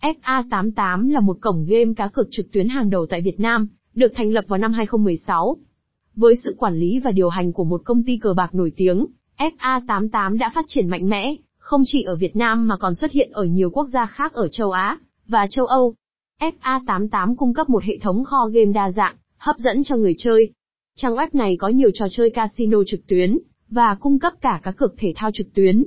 FA88 là một cổng game cá cược trực tuyến hàng đầu tại Việt Nam, được thành lập vào năm 2016. Với sự quản lý và điều hành của một công ty cờ bạc nổi tiếng, FA88 đã phát triển mạnh mẽ, không chỉ ở Việt Nam mà còn xuất hiện ở nhiều quốc gia khác ở châu Á và châu Âu. FA88 cung cấp một hệ thống kho game đa dạng, hấp dẫn cho người chơi. Trang web này có nhiều trò chơi casino trực tuyến và cung cấp cả cá cược thể thao trực tuyến.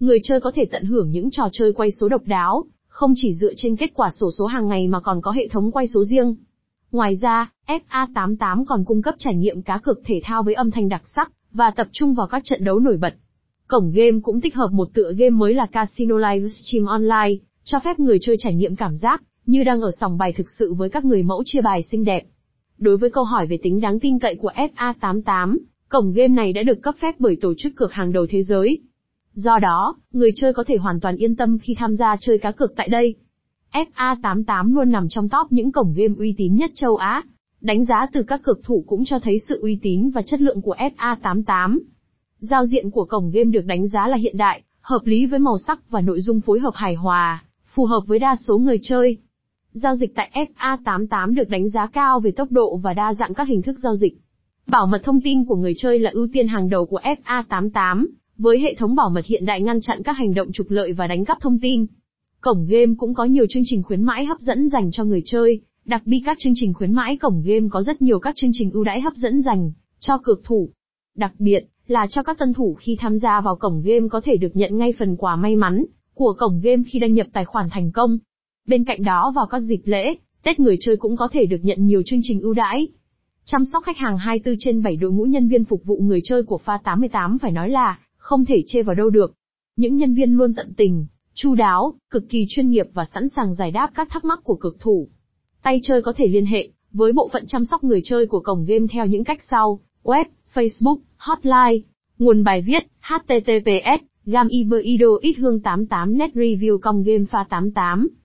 Người chơi có thể tận hưởng những trò chơi quay số độc đáo, không chỉ dựa trên kết quả sổ số hàng ngày mà còn có hệ thống quay số riêng. Ngoài ra, FA88 còn cung cấp trải nghiệm cá cược thể thao với âm thanh đặc sắc và tập trung vào các trận đấu nổi bật. Cổng game cũng tích hợp một tựa game mới là Casino Livestream Online, cho phép người chơi trải nghiệm cảm giác như đang ở sòng bài thực sự với các người mẫu chia bài xinh đẹp. Đối với câu hỏi về tính đáng tin cậy của FA88, cổng game này đã được cấp phép bởi tổ chức cược hàng đầu thế giới. Do đó, người chơi có thể hoàn toàn yên tâm khi tham gia chơi cá cược tại đây. FA88 luôn nằm trong top những cổng game uy tín nhất châu Á. Đánh giá từ các cực thủ cũng cho thấy sự uy tín và chất lượng của FA88. Giao diện của cổng game được đánh giá là hiện đại, hợp lý với màu sắc và nội dung phối hợp hài hòa, phù hợp với đa số người chơi. Giao dịch tại FA88 được đánh giá cao về tốc độ và đa dạng các hình thức giao dịch. Bảo mật thông tin của người chơi là ưu tiên hàng đầu của FA88, với hệ thống bảo mật hiện đại ngăn chặn các hành động trục lợi và đánh cắp thông tin. Cổng game cũng có nhiều chương trình khuyến mãi hấp dẫn dành cho người chơi, đặc biệt các chương trình khuyến mãi cổng game có rất nhiều các chương trình ưu đãi hấp dẫn dành cho cược thủ. Đặc biệt là cho các tân thủ khi tham gia vào cổng game có thể được nhận ngay phần quà may mắn của cổng game khi đăng nhập tài khoản thành công. Bên cạnh đó vào các dịp lễ, Tết người chơi cũng có thể được nhận nhiều chương trình ưu đãi. Chăm sóc khách hàng 24 trên 7 đội ngũ nhân viên phục vụ người chơi của pha 88 phải nói là không thể chê vào đâu được. Những nhân viên luôn tận tình, chu đáo, cực kỳ chuyên nghiệp và sẵn sàng giải đáp các thắc mắc của cực thủ. Tay chơi có thể liên hệ với bộ phận chăm sóc người chơi của cổng game theo những cách sau: web, Facebook, hotline. Nguồn bài viết: https gamiverido ít hương 88 net review cổng game pha 88